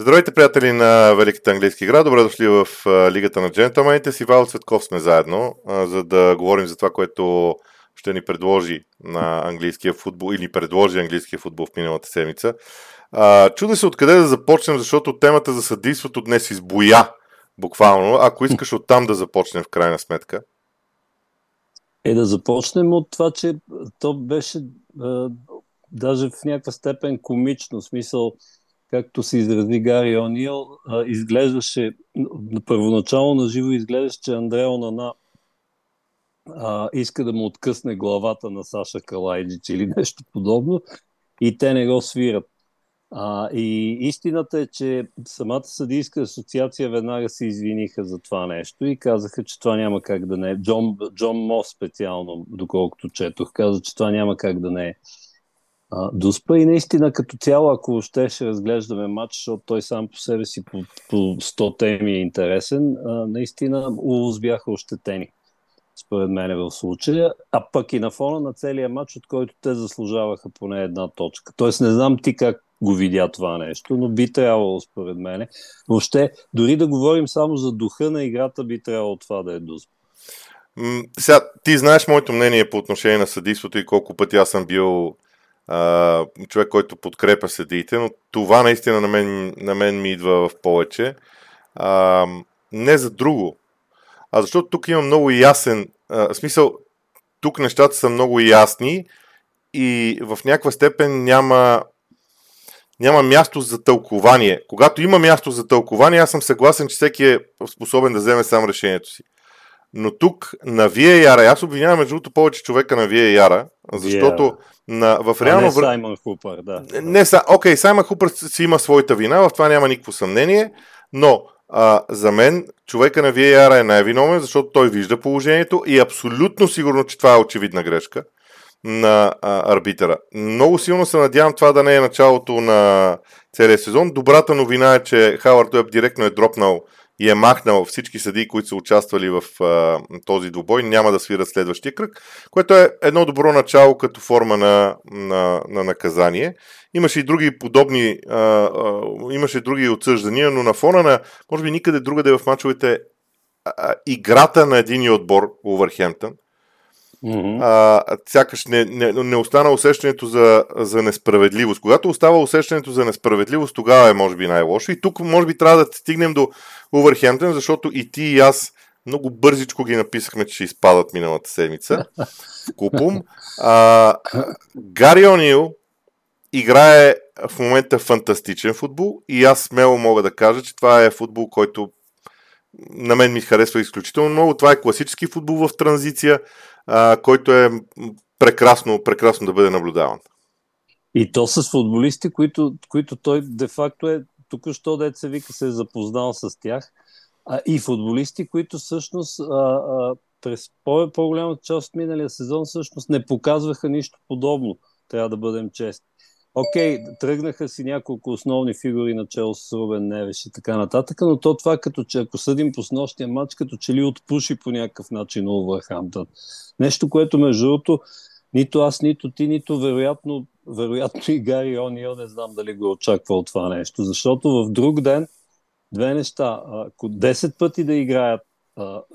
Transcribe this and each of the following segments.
Здравейте, приятели на Великата английски игра. Добре дошли в Лигата на джентълмените. С Ивайло Цветков сме заедно, за да говорим за това, което ще ни предложи на английския футбол или предложи английския футбол в миналата седмица. Чуда се откъде да започнем, защото темата за съдейството днес избоя буквално. Ако искаш оттам да започнем в крайна сметка. Е да започнем от това, че то беше а, даже в някаква степен комично. Смисъл, както се изрази Гари Онил, изглеждаше, първоначално на живо изглеждаше, че Андре Онана а, иска да му откъсне главата на Саша Калайджич или нещо подобно и те не го свират. А, и истината е, че самата съдийска асоциация веднага се извиниха за това нещо и казаха, че това няма как да не е. Джон, Джон Мос специално, доколкото четох, каза, че това няма как да не е а, Дуспа. И наистина като цяло, ако ще ще разглеждаме матч, защото той сам по себе си по, по 100 теми е интересен, а, наистина Улус бяха ощетени според мен в случая, а пък и на фона на целия матч, от който те заслужаваха поне една точка. Тоест не знам ти как го видя това нещо, но би трябвало според мен. Въобще, дори да говорим само за духа на играта, би трябвало това да е Дуспа. Сега, ти знаеш моето мнение по отношение на съдийството и колко пъти аз съм бил човек, който подкрепя съдиите, но това наистина на мен, на мен ми идва в повече. А, не за друго, а защото тук има много ясен а, смисъл, тук нещата са много ясни и в някаква степен няма няма място за тълкование. Когато има място за тълкование, аз съм съгласен, че всеки е способен да вземе сам решението си. Но тук на Вие Яра, аз обвинявам между другото повече човека на Вие Яра, защото yeah. на, в реално... А не Саймън Хупър, да. Не, са, окей, Саймън Хупър си има своята вина, в това няма никакво съмнение, но а, за мен човека на Вие Яра е най-виновен, защото той вижда положението и е абсолютно сигурно, че това е очевидна грешка на а, арбитъра. Много силно се надявам това да не е началото на целия сезон. Добрата новина е, че Хауърд Уеб директно е дропнал и е махнал всички съдии, които са участвали в а, този двубой, няма да свират следващия кръг, което е едно добро начало като форма на, на, на наказание. Имаше и други подобни, а, а, имаше други отсъждания, но на фона на, може би никъде другаде в мачовете, а, играта на един отбор, Увърхемптън, Mm-hmm. А, сякаш не, не, не остана усещането за, за несправедливост. Когато остава усещането за несправедливост, тогава е може би най-лошо. И тук може би трябва да стигнем до Увърхемптън, защото и ти и аз много бързичко ги написахме, че ще изпадат миналата седмица. Купум. А, Гари Онил играе в момента фантастичен футбол и аз смело мога да кажа, че това е футбол, който на мен ми харесва изключително много. Това е класически футбол в транзиция а, който е прекрасно, прекрасно да бъде наблюдаван. И то с футболисти, които, които той де-факто е току-що деца вика се е запознал с тях. А, и футболисти, които всъщност а, а, през по- по-голямата част от миналия сезон всъщност не показваха нищо подобно. Трябва да бъдем чести. Окей, okay, тръгнаха си няколко основни фигури начало с Рубен Невеш и така нататък, но то това като че ако съдим по снощния матч, като че ли отпуши по някакъв начин Улвърхамптън. Нещо, което между другото нито аз, нито ти, нито вероятно, вероятно и Гари Онио не знам дали го очаква от това нещо, защото в друг ден две неща. Ако 10 пъти да играят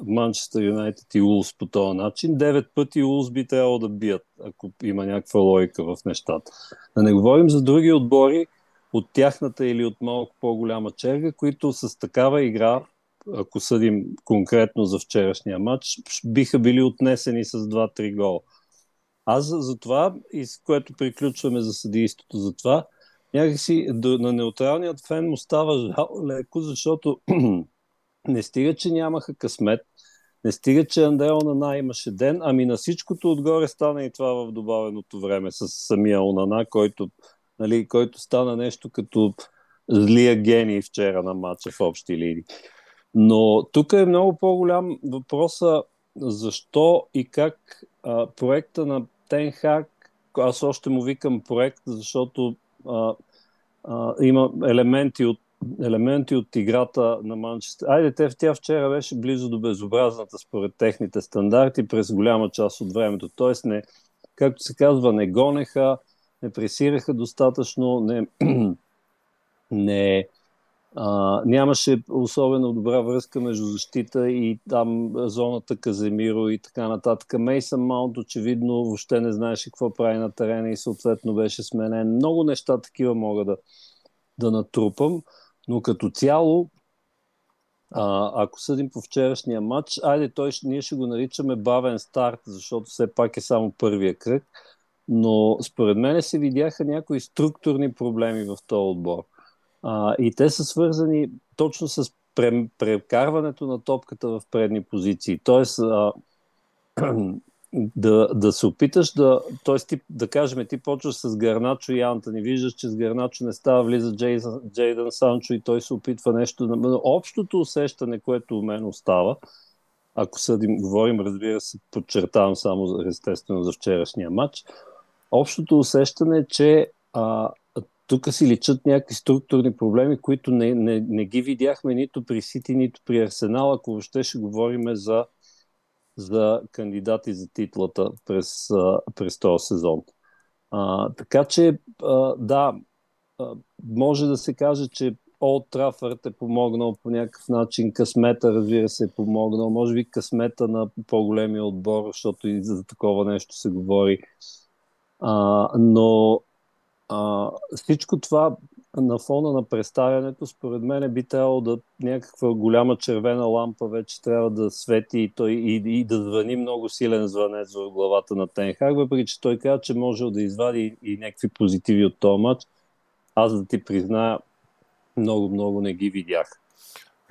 Манчестър Юнайтед и Улс по този начин, 9 пъти Улс би трябвало да бият, ако има някаква логика в нещата. Да не говорим за други отбори от тяхната или от малко по-голяма черга, които с такава игра, ако съдим конкретно за вчерашния матч, биха били отнесени с 2-3 гола. Аз за това, и с което приключваме за съдийството за това, някакси на неутралният фен му става жал леко, защото не стига, че нямаха късмет, не стига, че Андрео Онана имаше ден, ами на всичкото отгоре стана и това в добавеното време с самия Онана, който, нали, който стана нещо като злия гений вчера на матча в общи линии. Но тук е много по-голям въпроса защо и как а, проекта на Тенхак, аз още му викам проект, защото а, а, има елементи от елементи от играта на Манчестър. Айде, те, тя вчера беше близо до безобразната според техните стандарти през голяма част от времето. Тоест, не, както се казва, не гонеха, не пресираха достатъчно, не, не А, нямаше особено добра връзка между защита и там зоната Каземиро и така нататък. Мейсън Маунт очевидно въобще не знаеше какво прави на терена и съответно беше сменен. Много неща такива мога да, да натрупам, но като цяло а, ако съдим по вчерашния матч, айде той, ние ще го наричаме бавен старт, защото все пак е само първия кръг, но според мен се видяха някои структурни проблеми в този отбор. А, и те са свързани точно с прекарването на топката в предни позиции. Тоест, а, да, да се опиташ да, т.е. ти, да кажем, ти почваш с Гарначо и Антони, виждаш, че с Гарначо не става, влиза Джейдън, Джейдън Санчо и той се опитва нещо. Но общото усещане, което у мен остава, ако съдим, говорим, разбира се, подчертавам само естествено за вчерашния матч, общото усещане е, че а, тук си личат някакви структурни проблеми, които не, не, не ги видяхме нито при Сити, нито при Арсенал, ако въобще ще говорим за за кандидати за титлата през, през този сезон. А, така че, а, да, а, може да се каже, че Олд Трафърт е помогнал по някакъв начин, късмета, разбира се, е помогнал, може би късмета на по-големия отбор, защото и за такова нещо се говори. А, но а, всичко това на фона на представянето, според мен би трябвало да някаква голяма червена лампа вече трябва да свети и, той, и, и да звъни много силен звънец в главата на Тенхак, въпреки че той каза, че може да извади и, и някакви позитиви от този матч. Аз да ти призная, много-много не ги видях.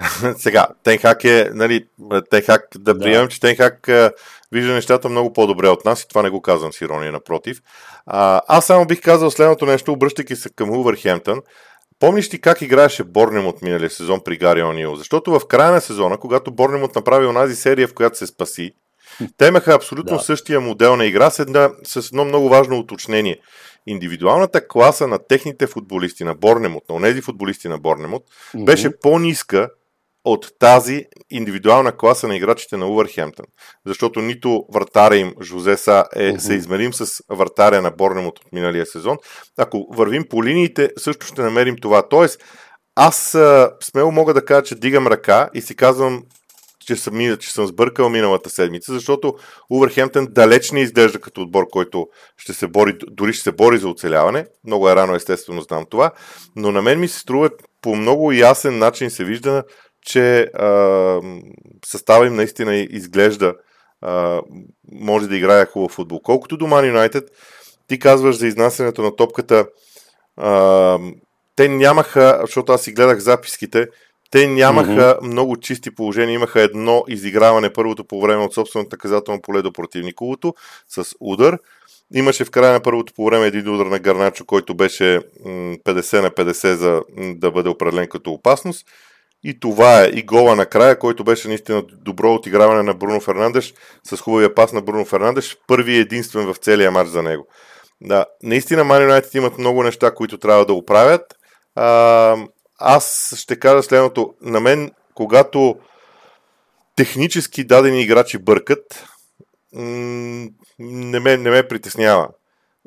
Сега, Тенхак е, нали, Тенхак, да, да. приемем, че Тенхак вижда нещата много по-добре от нас и това не го казвам с ирония, напротив. А, аз само бих казал следното нещо, обръщайки се към Увърхемптън. Помниш ти как играеше Борнем от миналия сезон при Гари Онил? Защото в края на сезона, когато Борнемот направи онази серия, в която се спаси, те имаха абсолютно да. същия модел на игра с, една, с едно много важно уточнение. Индивидуалната класа на техните футболисти на Борнемот, на онези футболисти на Борнемот, mm-hmm. беше по-ниска от тази индивидуална класа на играчите на Увърхемптън. Защото нито вратаря им Жозе Са е uh-huh. съизмерим с вратаря на Борнемот от миналия сезон. Ако вървим по линиите, също ще намерим това. Тоест, аз а, смело мога да кажа, че дигам ръка и си казвам, че съм, че съм сбъркал миналата седмица, защото Увърхемптън далеч не изглежда като отбор, който ще се бори, дори ще се бори за оцеляване. Много е рано, естествено, знам това. Но на мен ми се струва по много ясен начин се вижда че а, състава им наистина изглежда а, може да играе хубав футбол. Колкото до Man United, ти казваш за изнасянето на топката, а, те нямаха, защото аз си гледах записките, те нямаха mm-hmm. много чисти положения, имаха едно изиграване първото по време от собственото наказателно поле до противниковото с удар. Имаше в края на първото по време един удар на Гарначо, който беше 50 на 50 за да бъде определен като опасност. И това е и гола накрая, който беше наистина добро отиграване на Бруно Фернандеш с хубавия пас на Бруно Фернандеш, първи единствен в целия матч за него. Да, наистина Man United имат много неща, които трябва да оправят. А, аз ще кажа следното. На мен, когато технически дадени играчи бъркат, не ме, не ме притеснява.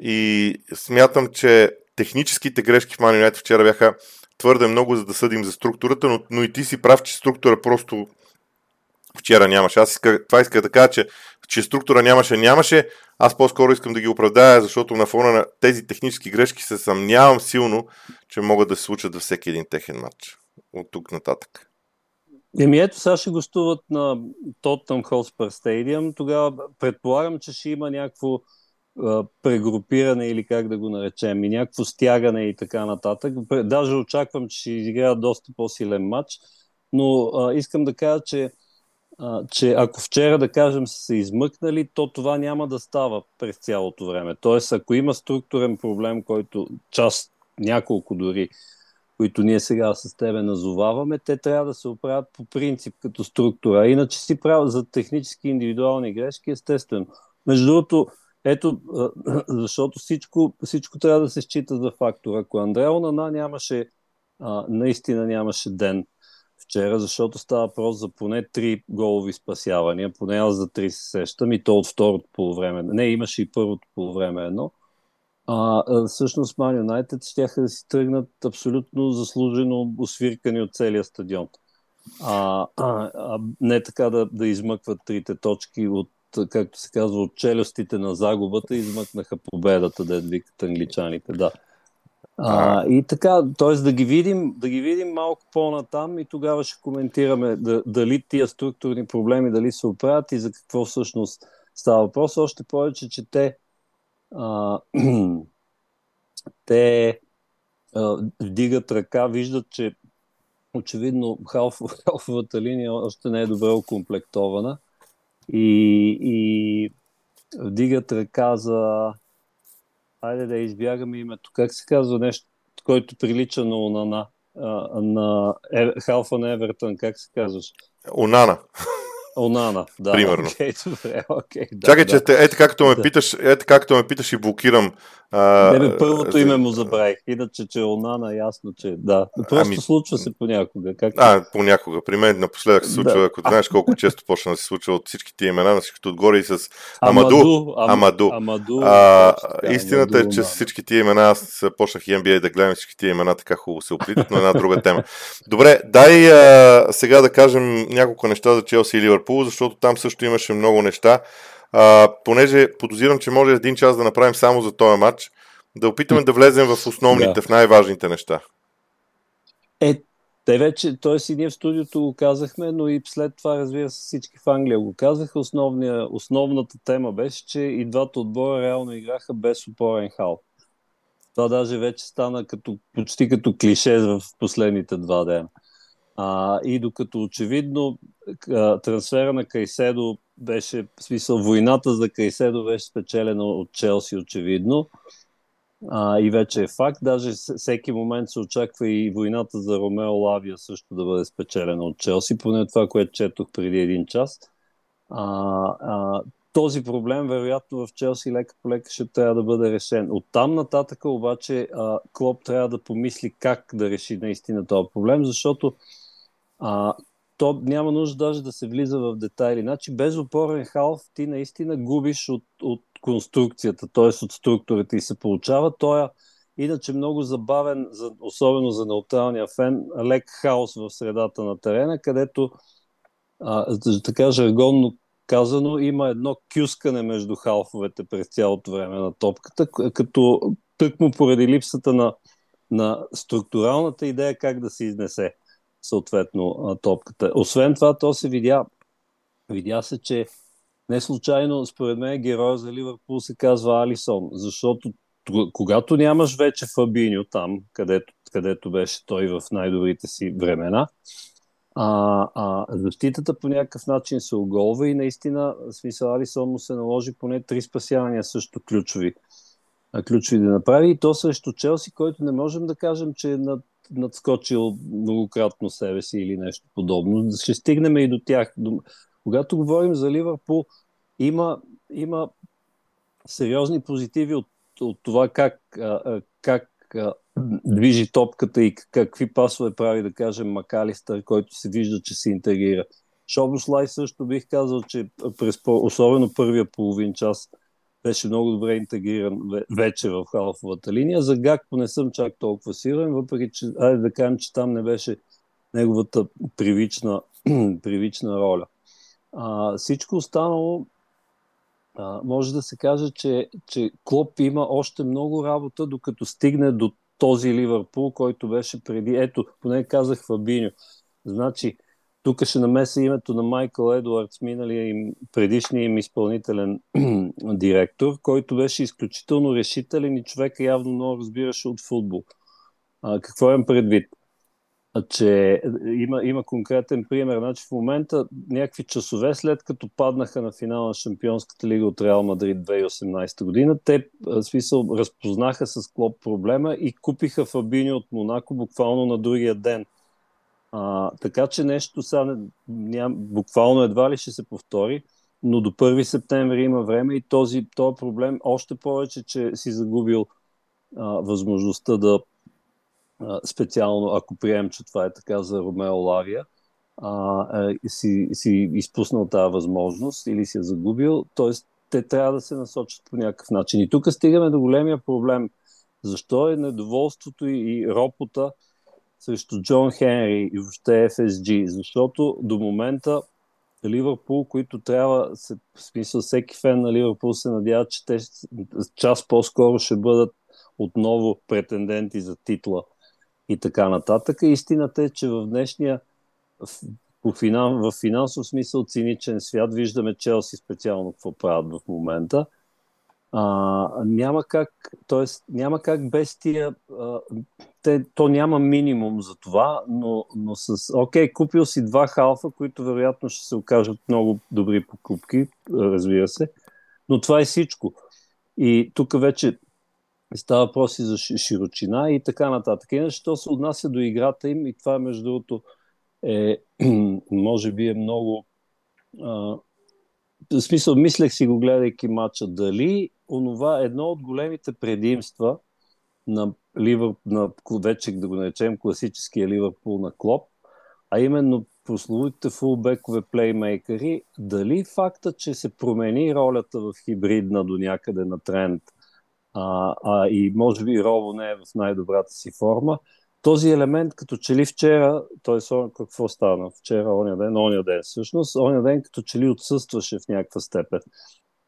И смятам, че техническите грешки в Man United вчера бяха твърде много, за да съдим за структурата, но, но и ти си прав, че структура просто вчера нямаше. Аз иска, това иска да кажа, че, че структура нямаше, нямаше. Аз по-скоро искам да ги оправдая, защото на фона на тези технически грешки се съмнявам силно, че могат да се случат във всеки един техен матч. От тук нататък. Еми ето сега ще гостуват на Тоттъм Холспър Стадиум. Тогава предполагам, че ще има някакво прегрупиране или как да го наречем, и някакво стягане и така нататък. Даже очаквам, че ще изиграят доста по-силен матч, но а, искам да кажа, че, а, че ако вчера, да кажем, са се измъкнали, то това няма да става през цялото време. Тоест, ако има структурен проблем, който част, няколко дори, които ние сега с тебе назоваваме, те трябва да се оправят по принцип като структура. Иначе си правят за технически индивидуални грешки, естествено. Между другото, ето, защото всичко, всичко трябва да се счита за фактор. Ако Андреа Онана нямаше, а, наистина нямаше ден вчера, защото става въпрос за поне три голови спасявания, поне аз за три се сещам и то от второто полувреме. Не, имаше и първото полувреме едно. а, всъщност Ман Юнайтед ще да си тръгнат абсолютно заслужено освиркани от целия стадион. А, а, а не така да, да измъкват трите точки от, както се казва, от челюстите на загубата, измъкнаха победата, да викат англичаните, да. А, и така, т.е. да ги видим, да ги видим малко по-натам и тогава ще коментираме да, дали тия структурни проблеми дали се оправят и за какво всъщност става въпрос. Още повече, че те а, те а, вдигат ръка, виждат, че очевидно халф, халфовата линия още не е добре окомплектована и, и вдигат ръка за Айде да избягаме името. Как се казва нещо, който прилича на Унана? на е, халфа на Евертън, как се казваш? Унана. Онана, да. Примерно. Okay, добре, okay, да, Чакай, да. че ето както ме да. питаш, ето както ме питаш и блокирам. А, не, бе, първото име му забравих. Иначе, че Онана, ясно, че да. Просто ами... случва се понякога. Как... А, понякога. При мен напоследък се случва, да. ако знаеш колко често почна да се случва от всички тия имена, на всичкото отгоре и с Амаду. Амаду. Амаду. Амаду. А, истината Амаду, е, че с всички тия имена, аз почнах и NBA да гледам всички тия имена, така хубаво се оплитат, но една друга тема. Добре, дай а, сега да кажем няколко неща за Челси и Ливърпул, защото там също имаше много неща. А, понеже подозирам, че може един час да направим само за този матч, да опитаме да влезем в основните, да. в най-важните неща. Е, те вече, т.е. и ние в студиото го казахме, но и след това, разбира се, всички в Англия го казаха. Основния, основната тема беше, че и двата отбора реално играха без опорен хал. Това даже вече стана като, почти като клише в последните два дена. А, и докато очевидно трансфера на Кайседо беше, в смисъл, войната за Кайседо беше спечелена от Челси, очевидно. А, и вече е факт. Даже всеки момент се очаква и войната за Ромео Лавия също да бъде спечелена от Челси, поне това, което четох преди един час. А, а, този проблем, вероятно, в Челси лека по лека ще трябва да бъде решен. От там нататък обаче а, Клоп трябва да помисли как да реши наистина този проблем, защото а, то няма нужда даже да се влиза в детайли. Значи без опорен халф ти наистина губиш от, от конструкцията, т.е. от структурата и се получава той иначе много забавен, за, особено за неутралния фен, лек хаос в средата на терена, където а, така жаргонно казано има едно кюскане между халфовете през цялото време на топката, като тъкмо поради липсата на, на структуралната идея как да се изнесе съответно топката. Освен това, то се видя, видя се, че не случайно, според мен, героя за Ливърпул се казва Алисон, защото когато нямаш вече Фабиньо там, където, където беше той в най-добрите си времена, а, а, защитата по някакъв начин се оголва и наистина, смисъл Алисон му се наложи поне три спасявания също ключови, ключови да направи и то срещу Челси, който не можем да кажем, че е над надскочил многократно себе си или нещо подобно. Ще стигнем и до тях. Когато говорим за Ливърпул, има, има сериозни позитиви от, от това как, как движи топката и какви пасове прави, да кажем, Макалистър, който се вижда, че се интегрира. Шобослай също бих казал, че през особено първия половин час беше много добре интегриран вече в халфовата линия. За Гакпо не съм чак толкова сигурен, въпреки че, айде да кажем, че там не беше неговата привична, привична роля. А, всичко останало а, може да се каже, че, че Клоп има още много работа, докато стигне до този Ливърпул, който беше преди. Ето, поне казах Фабиньо. Значи, тук ще намеса името на Майкъл Едуардс, миналия им, предишния им изпълнителен директор, който беше изключително решителен и човека явно много разбираше от футбол. А, какво имам предвид? А, че има, има конкретен пример. Значи в момента някакви часове след като паднаха на финала на Шампионската лига от Реал Мадрид 2018 година, те в смисъл разпознаха с Клоп проблема и купиха Фабини от Монако буквално на другия ден – а, така че нещо сега ням, буквално едва ли ще се повтори, но до 1 септември има време и този, този проблем още повече, че си загубил а, възможността да а, специално, ако прием, че това е така за Ромео Лавия, а, а, си, си изпуснал тази възможност или си я загубил, т.е. те трябва да се насочат по някакъв начин. И тук стигаме до големия проблем. Защо е недоволството и ропота срещу Джон Хенри и въобще FSG? Защото до момента Ливърпул, които трябва, в смисъл всеки фен на Ливърпул се надява, че те час по-скоро ще бъдат отново претенденти за титла и така нататък. Истината е, че в днешния в, финан, в финансов смисъл циничен свят виждаме Челси специално какво правят в момента. А, няма как, т.е. няма как без тия, а, те, то няма минимум за това, но, но с, окей, купил си два халфа, които вероятно ще се окажат много добри покупки, разбира се, но това е всичко. И тук вече става въпроси за широчина и така нататък. Иначе то се отнася до играта им и това между другото е, може би е много а, в смисъл, мислех си го гледайки матча, дали онова едно от големите предимства на Ливър, на вече да го наречем класическия Ливърпул на Клоп, а именно прословутите фулбекове плеймейкъри, дали факта, че се промени ролята в хибридна до някъде на тренд, а, а и може би Рово не е в най-добрата си форма, този елемент, като че ли вчера, т.е. какво стана вчера, оня ден, оня ден всъщност, оня ден като че ли отсъстваше в някаква степен.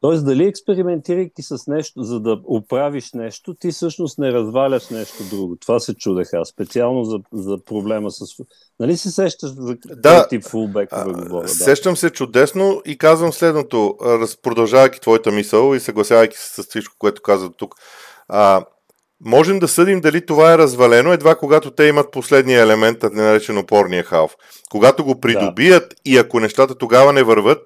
Тоест, дали експериментирайки с нещо, за да оправиш нещо, ти всъщност не разваляш нещо друго. Това се чудех аз, специално за, за проблема с... Нали се сещаш за да, тип фулбек да говоря? Да. Сещам се чудесно и казвам следното, продължавайки твоята мисъл и съгласявайки се с всичко, което каза тук. А, Можем да съдим дали това е развалено едва когато те имат последния елемент, наречен опорния халф. Когато го придобият да. и ако нещата тогава не върват,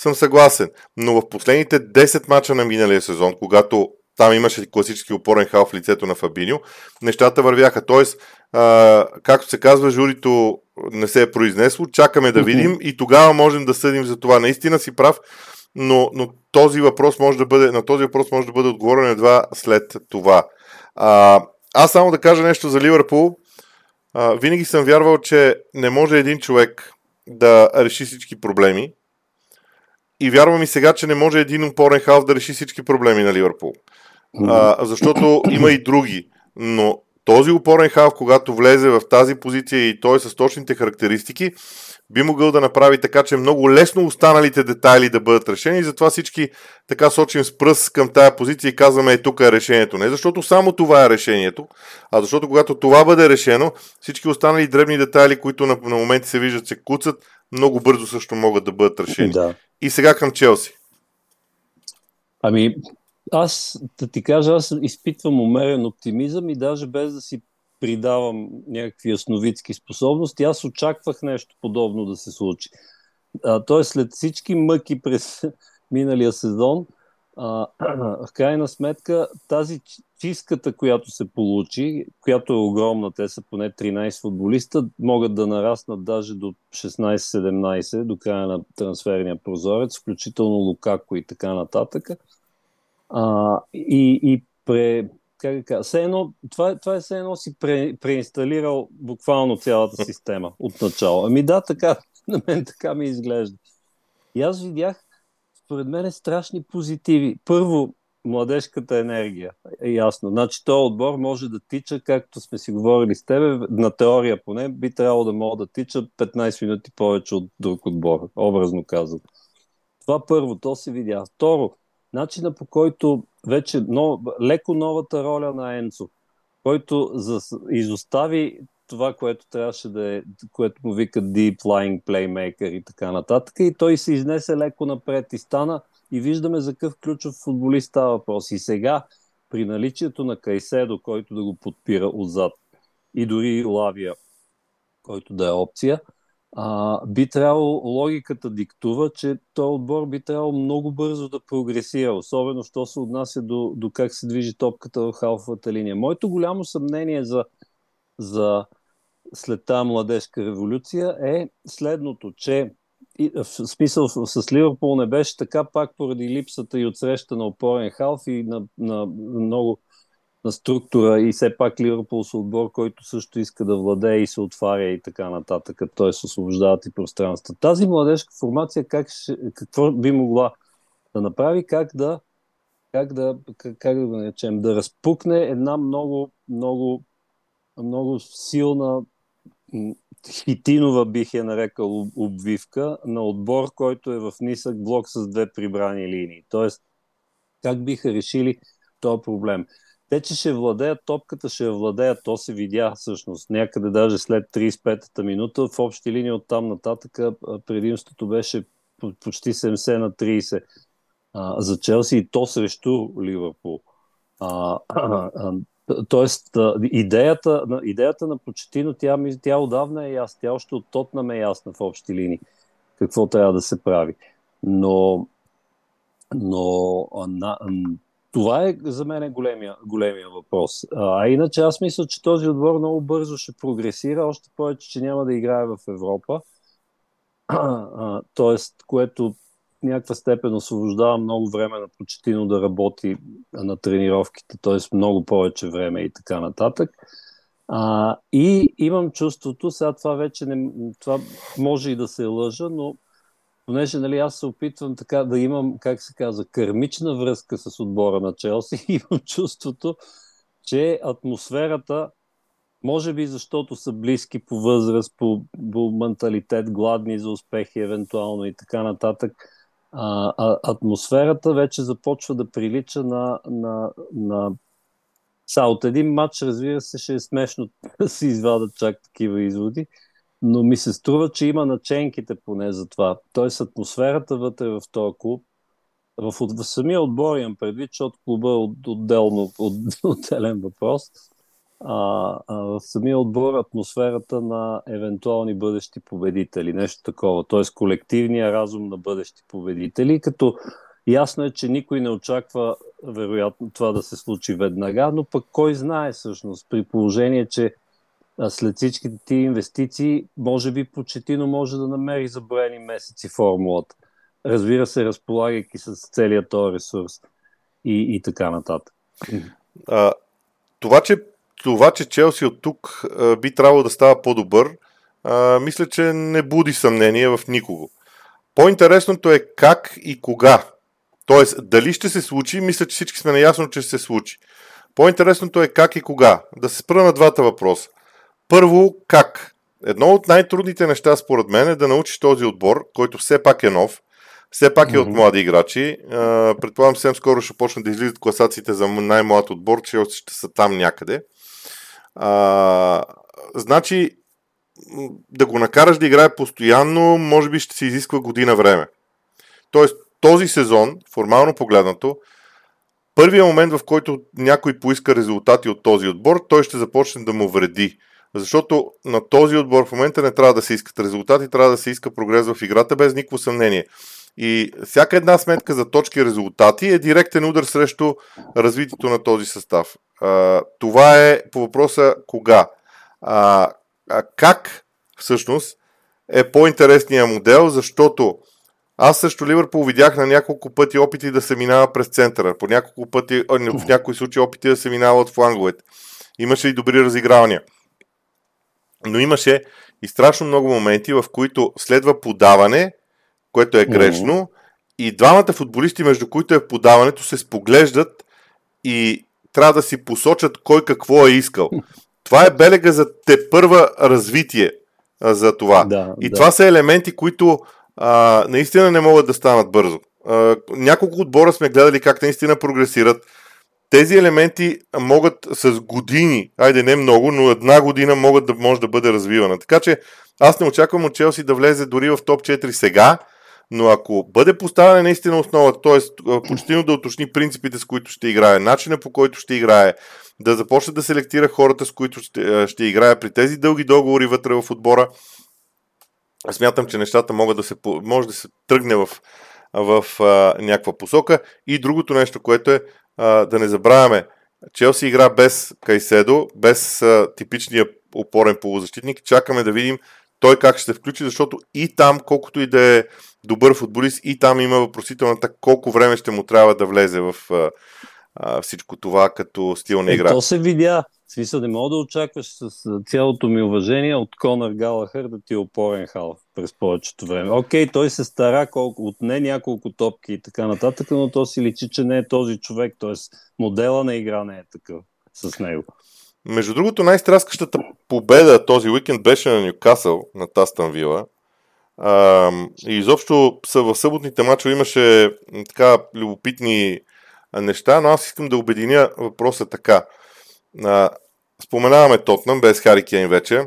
съм съгласен. Но в последните 10 мача на миналия сезон, когато там имаше класически опорен халф в лицето на Фабиньо, нещата вървяха. Тоест, а, както се казва, журито не се е произнесло, чакаме да видим и тогава можем да съдим за това. Наистина си прав, но, но този въпрос може да бъде, на този въпрос може да бъде отговорен едва след това. А, аз само да кажа нещо за Ливърпул. А, винаги съм вярвал, че не може един човек да реши всички проблеми. И вярвам и сега, че не може един опорен халф да реши всички проблеми на Ливърпул. А, защото има и други. Но този опорен халф, когато влезе в тази позиция и той е с точните характеристики, би могъл да направи така, че много лесно останалите детайли да бъдат решени и затова всички така сочим с пръст към тая позиция и казваме е тук е решението. Не защото само това е решението, а защото когато това бъде решено, всички останали дребни детайли, които на, на моменти се виждат, се куцат, много бързо също могат да бъдат решени. Да. И сега към Челси. Ами, аз да ти кажа, аз изпитвам умерен оптимизъм и даже без да си придавам някакви основицки способности. Аз очаквах нещо подобно да се случи. Тоест, след всички мъки през миналия сезон, а, в крайна сметка тази чистката, която се получи, която е огромна, те са поне 13 футболиста, могат да нараснат даже до 16-17 до края на трансферния прозорец, включително Лукако и така нататък. А, и, и пре, как да кажа, все едно, това, това е все едно си пре, преинсталирал буквално цялата система от начало. Ами да, така, на мен така ми изглежда. И аз видях, според мен, е страшни позитиви. Първо, младежката енергия. Е ясно. Значи, този отбор може да тича, както сме си говорили с тебе, на теория поне, би трябвало да мога да тича 15 минути повече от друг отбор, образно казвам. Това първо, то се видя. Второ, начина по който вече но, леко новата роля на Енцо, който за, изостави това, което трябваше да е, което му викат Deep Flying Playmaker и така нататък. И той се изнесе леко напред и стана и виждаме за какъв ключов футболист става въпрос. И сега, при наличието на Кайседо, който да го подпира отзад, и дори Лавия, който да е опция, а, би трябвало, логиката диктува, че този отбор би трябвало много бързо да прогресира, особено що се отнася до, до как се движи топката в халфовата линия. Моето голямо съмнение за, за след тази младежка революция е следното, че в смисъл с Ливърпул не беше така пак поради липсата и отсреща на опорен халф и на, на много на структура и все пак Ливърпул с отбор, който също иска да владее и се отваря и така нататък, т.е. освобождават и пространства. Тази младежка формация как ще, какво би могла да направи как да как да, как, как да го наречем, да разпукне една много, много, много силна хитинова, бих я нарекал, обвивка на отбор, който е в нисък блок с две прибрани линии. Тоест, как биха решили този проблем? Те, че ще владеят топката, ще владеят, то се видя всъщност. Някъде даже след 35-та минута, в общи линии от там нататък предимството беше почти 70 на 30 а, за Челси и то срещу Ливърпул. А, а, а, тоест, идеята, идеята на Почетино, тя, тя отдавна е ясна. Тя още от Тотнам е ясна в общи линии какво трябва да се прави. Но, но на, това е за мен големия, големия въпрос. А иначе аз мисля, че този отбор много бързо ще прогресира, още повече, че няма да играе в Европа. Тоест, което някаква степен освобождава много време на Почетино да работи на тренировките, т.е. много повече време и така нататък. А, и имам чувството, сега това вече не, това може и да се лъжа, но понеже нали, аз се опитвам така да имам, как се казва, кърмична връзка с отбора на Челси, имам чувството, че атмосферата, може би защото са близки по възраст, по, по менталитет, гладни за успехи евентуално и така нататък, а, а, атмосферата вече започва да прилича на, на, на... Са, от един матч, разбира се, ще е смешно да се извадат чак такива изводи, но ми се струва, че има наченките поне за това. Тоест атмосферата вътре в този клуб, в, в самия отбор имам предвид, защото клуба е от, отделно, от, отделен въпрос, а, а, в самия отбор атмосферата на евентуални бъдещи победители, нещо такова, т.е. колективния разум на бъдещи победители, като ясно е, че никой не очаква вероятно това да се случи веднага, но пък кой знае всъщност, при положение, че след всичките ти инвестиции, може би Почетино може да намери за броени месеци формулата. Разбира се, разполагайки с целият този ресурс и, и така нататък. А, това, че това, че Челси от тук а, би трябвало да става по-добър, а, мисля, че не буди съмнение в никого. По-интересното е как и кога. Тоест, дали ще се случи, мисля, че всички сме наясно, че ще се случи. По-интересното е как и кога. Да се спра на двата въпроса. Първо, как? Едно от най-трудните неща, според мен, е да научиш този отбор, който все пак е нов, все пак е mm-hmm. от млади играчи. Предполагам, съвсем скоро ще почнат да излизат класациите за най-млад отбор, че още ще са там някъде. А, значи, да го накараш да играе постоянно, може би ще се изисква година време. Тоест, този сезон, формално погледнато, първият момент, в който някой поиска резултати от този отбор, той ще започне да му вреди. Защото на този отбор в момента не трябва да се искат резултати, трябва да се иска прогрес в играта без никакво съмнение. И всяка една сметка за точки резултати е директен удар срещу развитието на този състав. А, това е по въпроса кога. А, а как всъщност е по-интересният модел, защото аз също Ливърпул видях на няколко пъти опити да се минава през центъра, по няколко пъти, в някои случаи опити да се минава от фланговете. Имаше и добри разигравания. Но имаше и страшно много моменти, в които следва подаване, което е грешно, mm-hmm. и двамата футболисти, между които е подаването, се споглеждат и трябва да си посочат кой какво е искал. Това е белега за те първа развитие а, за това. Да, и да. това са елементи, които а, наистина не могат да станат бързо. А, няколко отбора сме гледали как наистина прогресират. Тези елементи могат с години, айде не много, но една година могат да може да бъде развивана. Така че аз не очаквам от Челси да влезе дори в топ 4 сега, но ако бъде поставена наистина основа, т.е. почти да уточни принципите, с които ще играе, начина по който ще играе, да започне да селектира хората, с които ще, ще играе при тези дълги договори вътре в отбора, смятам, че нещата могат да се, може да се тръгне в, в а, някаква посока. И другото нещо, което е а, да не забравяме, Челси игра без Кайседо, без а, типичния опорен полузащитник. Чакаме да видим той как ще се включи, защото и там, колкото и да е добър футболист, и там има въпросителната колко време ще му трябва да влезе в а, всичко това като стил на игра. Е, то се видя, В смисъл, не мога да очакваш с цялото ми уважение от Конър Галахър да ти е опорен хал през повечето време. Окей, той се стара колко, отне няколко топки и така нататък, но то си личи, че не е този човек, т.е. модела на игра не е такъв с него. Между другото, най-страскащата победа този уикенд беше на Ньюкасъл, на Тастън Вила. И изобщо в съботните мачове имаше така любопитни неща, но аз искам да обединя въпроса така. А, споменаваме Тотнам без Хари Кейн вече.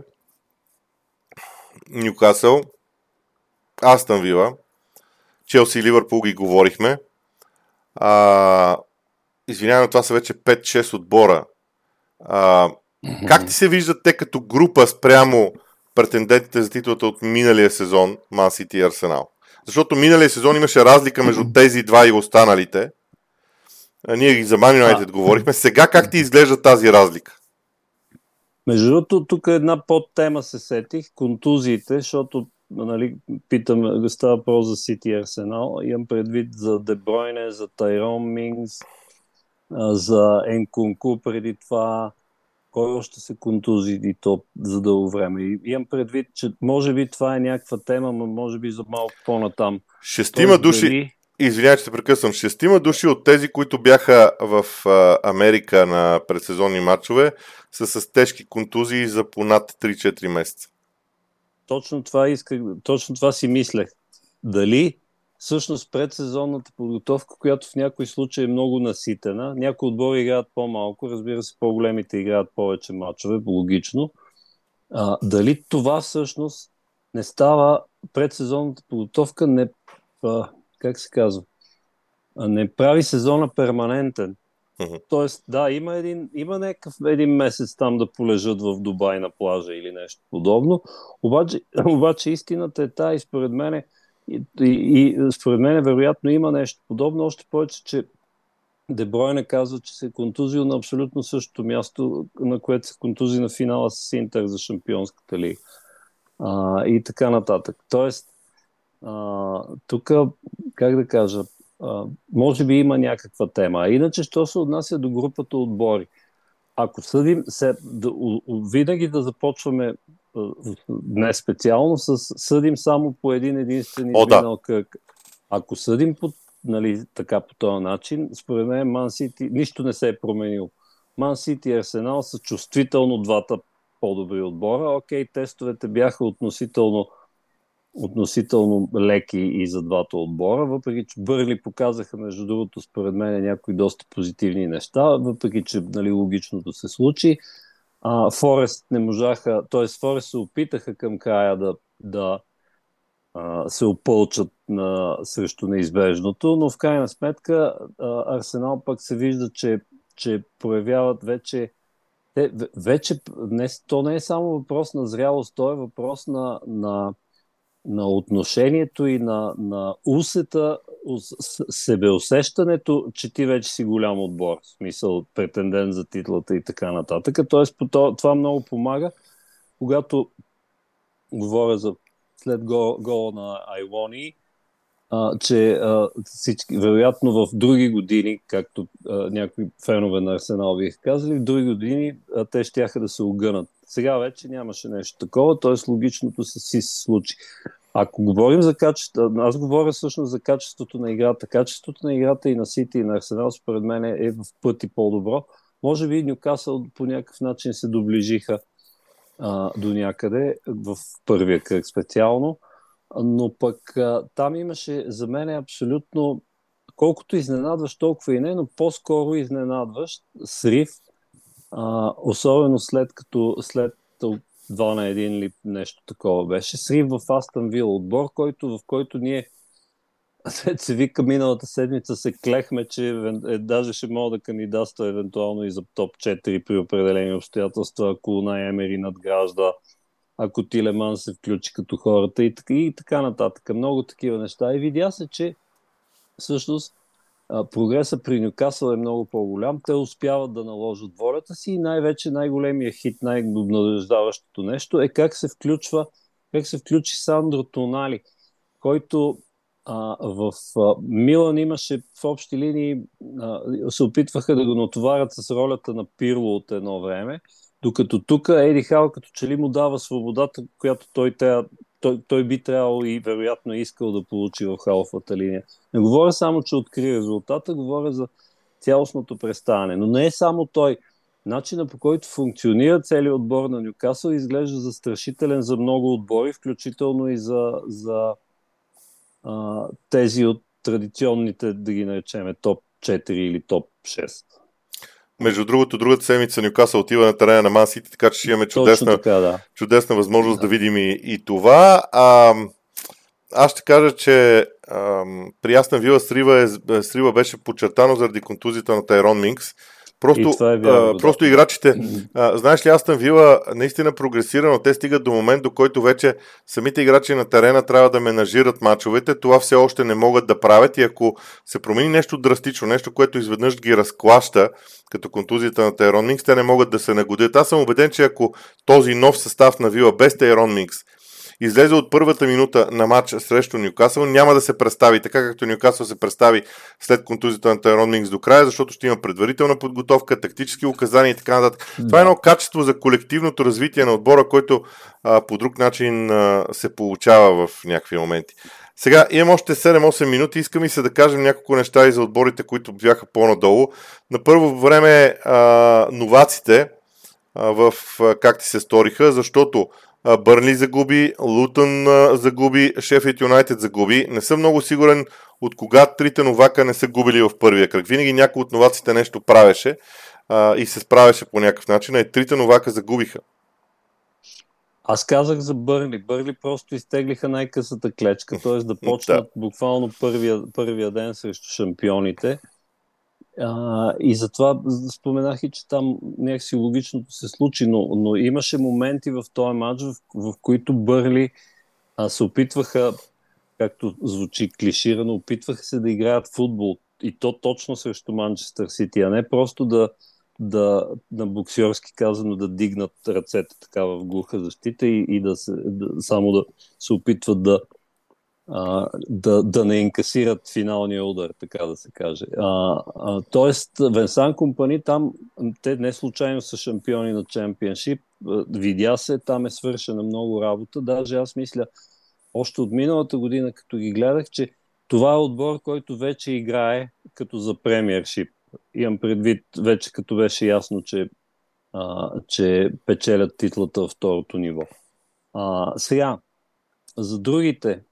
Ньюкасъл, Астън Вила, Челси и Ливърпул ги говорихме. А, извинявам, това са вече 5-6 отбора. А, как ти се виждат те като група спрямо претендентите за титлата от миналия сезон, Ман Сити и Арсенал? Защото миналия сезон имаше разлика между тези два и останалите. А ние ги за Man United говорихме. Сега как ти изглежда тази разлика? Между другото, тук една подтема се сетих. Контузиите, защото нали, питам, става въпрос за Сити Арсенал. Имам предвид за Дебройне, за Тайрон Мингс, за Енкунку преди това. Кой още се контузи и то за дълго време? И имам предвид, че може би това е някаква тема, но може би за малко по-натам. Шестима души, дали... Извинявай, че се прекъсвам. Шестима души от тези, които бяха в Америка на предсезонни матчове, са с тежки контузии за понад 3-4 месеца. Точно това исках, точно това си мислех. Дали всъщност предсезонната подготовка, която в някои случаи е много наситена, някои отбори играят по-малко, разбира се, по-големите играят повече матчове, логично. А, дали това всъщност не става предсезонната подготовка, не, а, как се казва, не прави сезона перманентен. Uh-huh. Тоест, да, има, един, има някакъв един месец там да полежат в Дубай на плажа или нещо подобно. Обаче, обаче истината е та и според мен и, и, и според мен вероятно има нещо подобно, още повече, че Дебройне казва, че се е контузил на абсолютно същото място, на което се контузи на финала с Интер за Шампионската лига. А, и така нататък. Тоест, тук, как да кажа, а, може би има някаква тема. А иначе, що се отнася до групата отбори? Ако съдим, се, да, винаги да започваме не специално с съдим само по един единствен изминал да. кръг. Ако съдим по, нали, така по този начин, според мен Ман Сити нищо не се е променило. Ман Сити и Арсенал са чувствително двата по-добри отбора. Окей, тестовете бяха относително относително леки и за двата отбора, въпреки че Бърли показаха, между другото, според мен някои доста позитивни неща, въпреки че нали, логичното се случи. А, Форест не можаха, т.е. Форест се опитаха към края да, да а, се опълчат на, срещу неизбежното, но в крайна сметка а, Арсенал пък се вижда, че, че проявяват вече те, вече не, то не е само въпрос на зрялост, то е въпрос на, на на отношението и на, на усета, себеусещането, че ти вече си голям отбор, в смисъл претендент за титлата и така нататък. Тоест, това много помага, когато говоря за след гол, на Айлони, а, че а, всички, вероятно в други години, както а, някои фенове на Арсенал бих казали, в други години а, те ще да се огънат. Сега вече нямаше нещо такова, т.е. логичното се си случи. Ако говорим за качество, аз говоря всъщност за качеството на играта. Качеството на играта и на Сити и на Арсенал според мен е в пъти по-добро. Може би Нюкасъл по някакъв начин се доближиха а, до някъде, в първия кръг специално, но пък а, там имаше за мен абсолютно колкото изненадващ, толкова и не, но по-скоро изненадващ срив, а, особено след като след 2 на 1 или нещо такова беше. Срив в Астън Вил, отбор, който, в който ние се вика миналата седмица се клехме, че е, даже ще мога да кандидатства евентуално и за топ 4 при определени обстоятелства, ако най Емери надгражда, ако Тилеман се включи като хората и така, и така нататък. Много такива неща. И видя се, че всъщност прогреса при Нюкасъл е много по-голям. Те успяват да наложат волята си и най-вече най-големия хит, най-обнадеждаващото нещо е как се включва, как се включи Сандро Тонали, който а, в а, Милан имаше в общи линии, а, се опитваха да го натоварят с ролята на Пирло от едно време, докато тук Еди Хал като че ли му дава свободата, която той, трябва, той, той би трябвало и вероятно е искал да получи в халфата линия. Не говоря само, че откри резултата, говоря за цялостното представяне. Но не е само той. Начина по който функционира целият отбор на Нюкасъл изглежда застрашителен за много отбори, включително и за, за а, тези от традиционните, да ги наречеме, топ 4 или топ 6. Между другото, другата седмица Нюкасъл отива на терена на Ман Сити, така че ще имаме чудесна, така, да. чудесна възможност да, да видим и, и това. А, аз ще кажа, че а, при Астан Вила срива, е, срива беше подчертано заради контузията на Тайрон Минкс. Просто, е вярно, а, просто да. играчите, а, знаеш ли, Астан Вила наистина прогресира, но те стигат до момент, до който вече самите играчи на терена трябва да менажират мачовете. Това все още не могат да правят и ако се промени нещо драстично, нещо, което изведнъж ги разклаща, като контузията на Тайрон Минкс, те не могат да се нагодят. Аз съм убеден, че ако този нов състав на Вила без Тайрон Минкс излезе от първата минута на матч срещу Ньюкасъл, няма да се представи така, както Ньюкасъл се представи след контузията на Тайрон Минкс до края, защото ще има предварителна подготовка, тактически указания и така нататък. Да. Това е едно качество за колективното развитие на отбора, който а, по друг начин а, се получава в някакви моменти. Сега имам още 7-8 минути. Искам и се да кажем няколко неща и за отборите, които бяха по-надолу. На първо време а, новаците а, в а, как ти се сториха, защото Бърнли загуби, Лутън загуби, Шефът Юнайтед загуби. Не съм много сигурен от кога трите новака не са губили в първия кръг. Винаги някой от новаците нещо правеше а, и се справяше по някакъв начин, а и трите новака загубиха. Аз казах за Бърли. Бърли просто изтеглиха най-късата клечка, т.е. да почнат буквално първия, първия ден срещу шампионите. А, и затова споменах и, че там някакси логичното се случи, но, но имаше моменти в този матч, в, в които Бърли а, се опитваха, както звучи клиширано, опитваха се да играят футбол и то точно срещу Манчестър Сити, а не просто да, да на боксерски казано да дигнат ръцете така в глуха защита и, и да, се, да само да се опитват да, а, да, да не инкасират финалния удар, така да се каже. А, а, тоест, Венсан Компани там, те не случайно са шампиони на чемпионшип, видя се, там е свършена много работа. Даже аз мисля, още от миналата година, като ги гледах, че това е отбор, който вече играе като за премиершип. Имам предвид, вече като беше ясно, че, а, че печелят титлата във второто ниво. А, сега, за другите,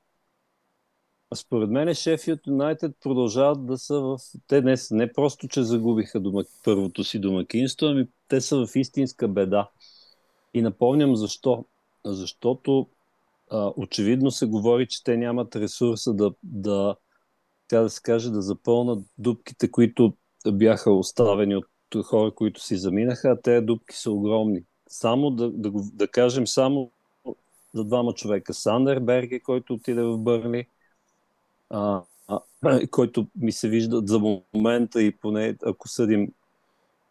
според мен Шефият Юнайтед продължават да са в... Те днес не просто, че загубиха домак... първото си домакинство, ами те са в истинска беда. И напомням защо. Защото а, очевидно се говори, че те нямат ресурса да, да, тя да се каже, да запълнат дупките, които бяха оставени от хора, които си заминаха, а тези дупки са огромни. Само да, да, да кажем само за двама човека. Сандер Берге, който отиде в Бърли, а, а, който ми се вижда за момента и поне ако съдим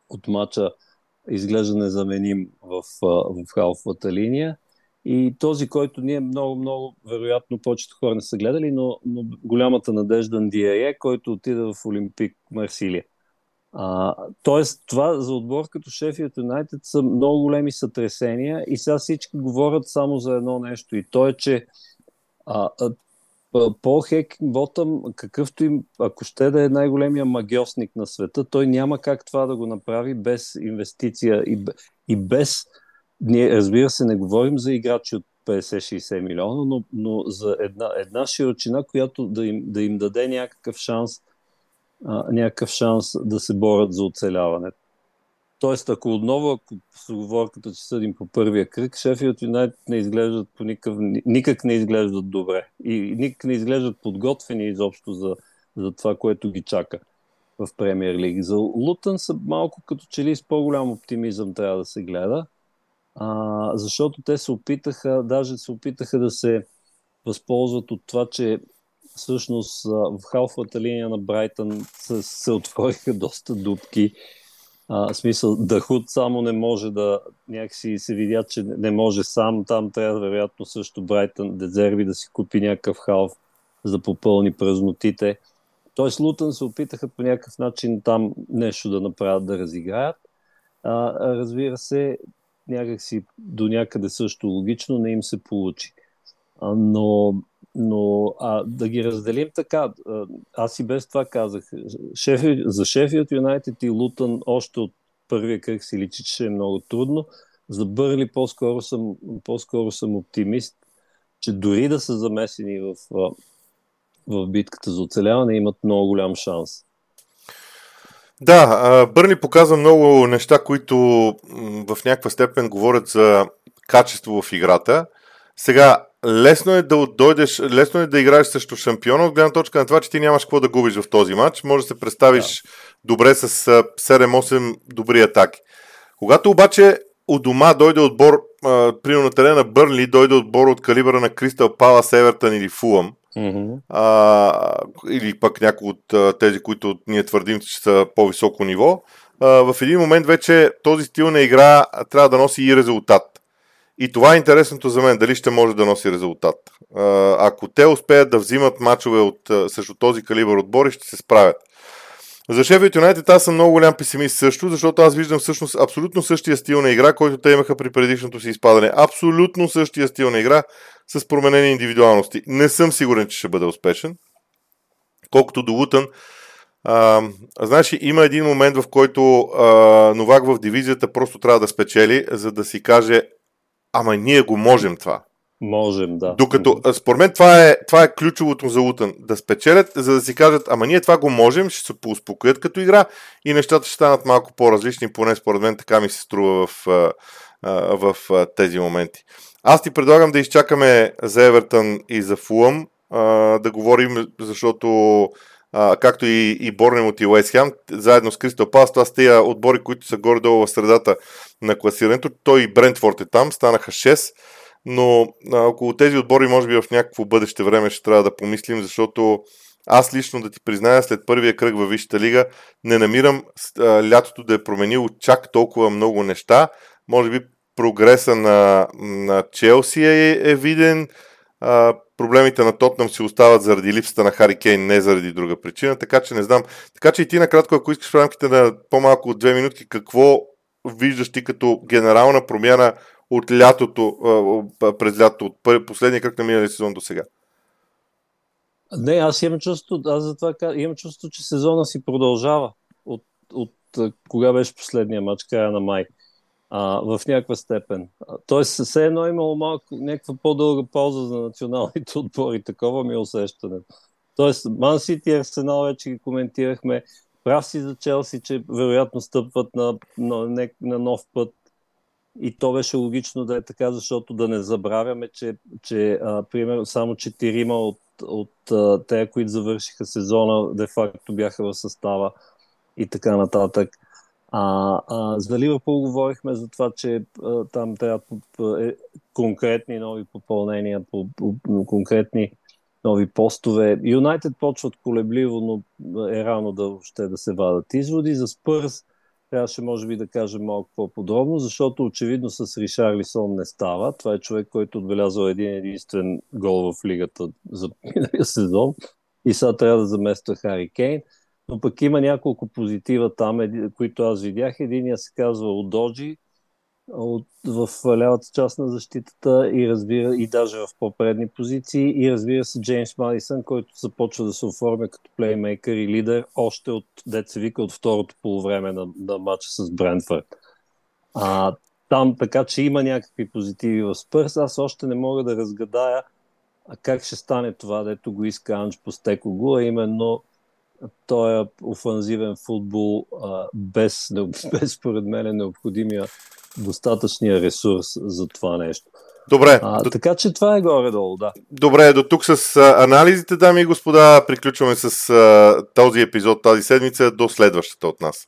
от мача, изглежда незаменим в, в халфата линия. И този, който ние много, много, вероятно, повечето хора не са гледали, но, но голямата надежда на Диае, който отиде в Олимпик Марсилия. А, тоест, това за отбор като Шефият Юнайтед са много големи сътресения и сега всички говорят само за едно нещо и то е, че а, Пол Ботъм, какъвто им, ако ще да е най-големия магиосник на света, той няма как това да го направи без инвестиция и, и без... Ние, разбира се, не говорим за играчи от 50-60 милиона, но, но за една, една широчина, която да им, да им даде някакъв шанс, а, някакъв шанс да се борят за оцеляването. Тоест, ако отново, ако с оговорката, че съдим по първия кръг, Шефилд Юнайтед не изглеждат по никакъв, никак не изглеждат добре. И никак не изглеждат подготвени изобщо за, за това, което ги чака в премьер лиг. За Лутън са малко като че ли с по-голям оптимизъм трябва да се гледа, а, защото те се опитаха, даже се опитаха да се възползват от това, че всъщност в халфата линия на Брайтън се, се отвориха доста дупки а, смисъл, Дахут само не може да някакси се видя, че не може сам. Там трябва вероятно също Брайтън Дезерви да си купи някакъв халф. за да попълни празнотите. Тоест Лутън се опитаха по някакъв начин там нещо да направят, да разиграят. А, разбира се, някакси до някъде също логично не им се получи. Но но а, да ги разделим така, аз и без това казах, шефи, за Шефилд Юнайтед и Лутън още от първия кръг си личи, че е много трудно. За Бърли по-скоро съм, по-скоро съм оптимист, че дори да са замесени в, в битката за оцеляване, имат много голям шанс. Да, Бърни показва много неща, които в някаква степен говорят за качество в играта. Сега, лесно е да дойдеш, лесно е да играеш срещу шампиона от гледна точка на това, че ти нямаш какво да губиш в този матч. Може да се представиш да. добре с 7-8 добри атаки. Когато обаче у дома дойде отбор, примерно на терена Бърнли, дойде отбор от калибъра на Кристал Пала, Севертън или Фулъм, mm-hmm. а, или пък някои от а, тези, които ние твърдим, че са по-високо ниво, а, в един момент вече този стил на игра трябва да носи и резултат. И това е интересното за мен, дали ще може да носи резултат. Ако те успеят да взимат мачове от също този калибър отбори, ще се справят. За Шефът Юнайтед аз съм много голям песимист също, защото аз виждам всъщност абсолютно същия стил на игра, който те имаха при предишното си изпадане. Абсолютно същия стил на игра с променени индивидуалности. Не съм сигурен, че ще бъде успешен. Колкото до Лутън, а, знаеш, има един момент, в който а, Новак в дивизията просто трябва да спечели, за да си каже ама ние го можем това. Можем, да. Докато, според мен, това е, това е ключовото за Лутън. Да спечелят, за да си кажат, ама ние това го можем, ще се поуспокоят като игра и нещата ще станат малко по-различни, поне според мен така ми се струва в, в, в тези моменти. Аз ти предлагам да изчакаме за Евертън и за Фулъм, да говорим, защото а, както и, и Борнемот и Уест заедно с Кристал Палас, това са тия отбори, които са горе-долу в средата на класирането. Той и Брентфорд е там, станаха 6, но а, около тези отбори може би в някакво бъдеще време ще трябва да помислим, защото аз лично да ти призная, след първия кръг във Висшата лига, не намирам а, лятото да е променило чак толкова много неща. Може би прогреса на, на Челси е, е виден, а, проблемите на Тотнам си остават заради липсата на Хари Кейн, не заради друга причина, така че не знам. Така че и ти накратко, ако искаш в рамките на по-малко от две минутки, какво виждаш ти като генерална промяна от лятото, през лятото, от последния кръг на миналия сезон до сега? Не, аз имам чувство, аз затова имам чувство, че сезона си продължава от, от кога беше последния матч, края на май а, в някаква степен. Тоест, все едно е имало малко, някаква по-дълга пауза за националните отбори, такова ми е усещането. Тоест, Ман Сити и Арсенал вече ги коментирахме. Прав си за Челси, че вероятно стъпват на, на, на, на нов път. И то беше логично да е така, защото да не забравяме, че, че а, примерно само четирима от, от те, които завършиха сезона, де-факто бяха в състава и така нататък. А, а за Ливърпул говорихме за това, че а, там трябва е, конкретни нови попълнения, по, по, конкретни нови постове. Юнайтед почват колебливо, но е рано да ще да се вадат изводи. За Спърс трябваше може би да кажем малко по-подробно, защото очевидно с Ришарлисон не става. Това е човек, който отбелязал един единствен гол в лигата за миналия сезон и сега трябва да замества Хари Кейн. Но пък има няколко позитива там, които аз видях. Единия се казва Удоджи от, в лявата част на защитата и разбира и даже в по-предни позиции и разбира се Джеймс Мадисън, който започва да се оформя като плеймейкър и лидер още от деца вика от второто полувреме на, на матча с Брентфорд. А, там така, че има някакви позитиви в Спърс. Аз още не мога да разгадая а как ще стане това, дето го иска Анж Постекоглу, а именно този офанзивен футбол а, без, без, според мен, е необходимия достатъчния ресурс за това нещо. Добре. А, до... Така че това е горе-долу, да. Добре, до тук с а, анализите, дами и господа. Приключваме с а, този епизод тази седмица до следващата от нас.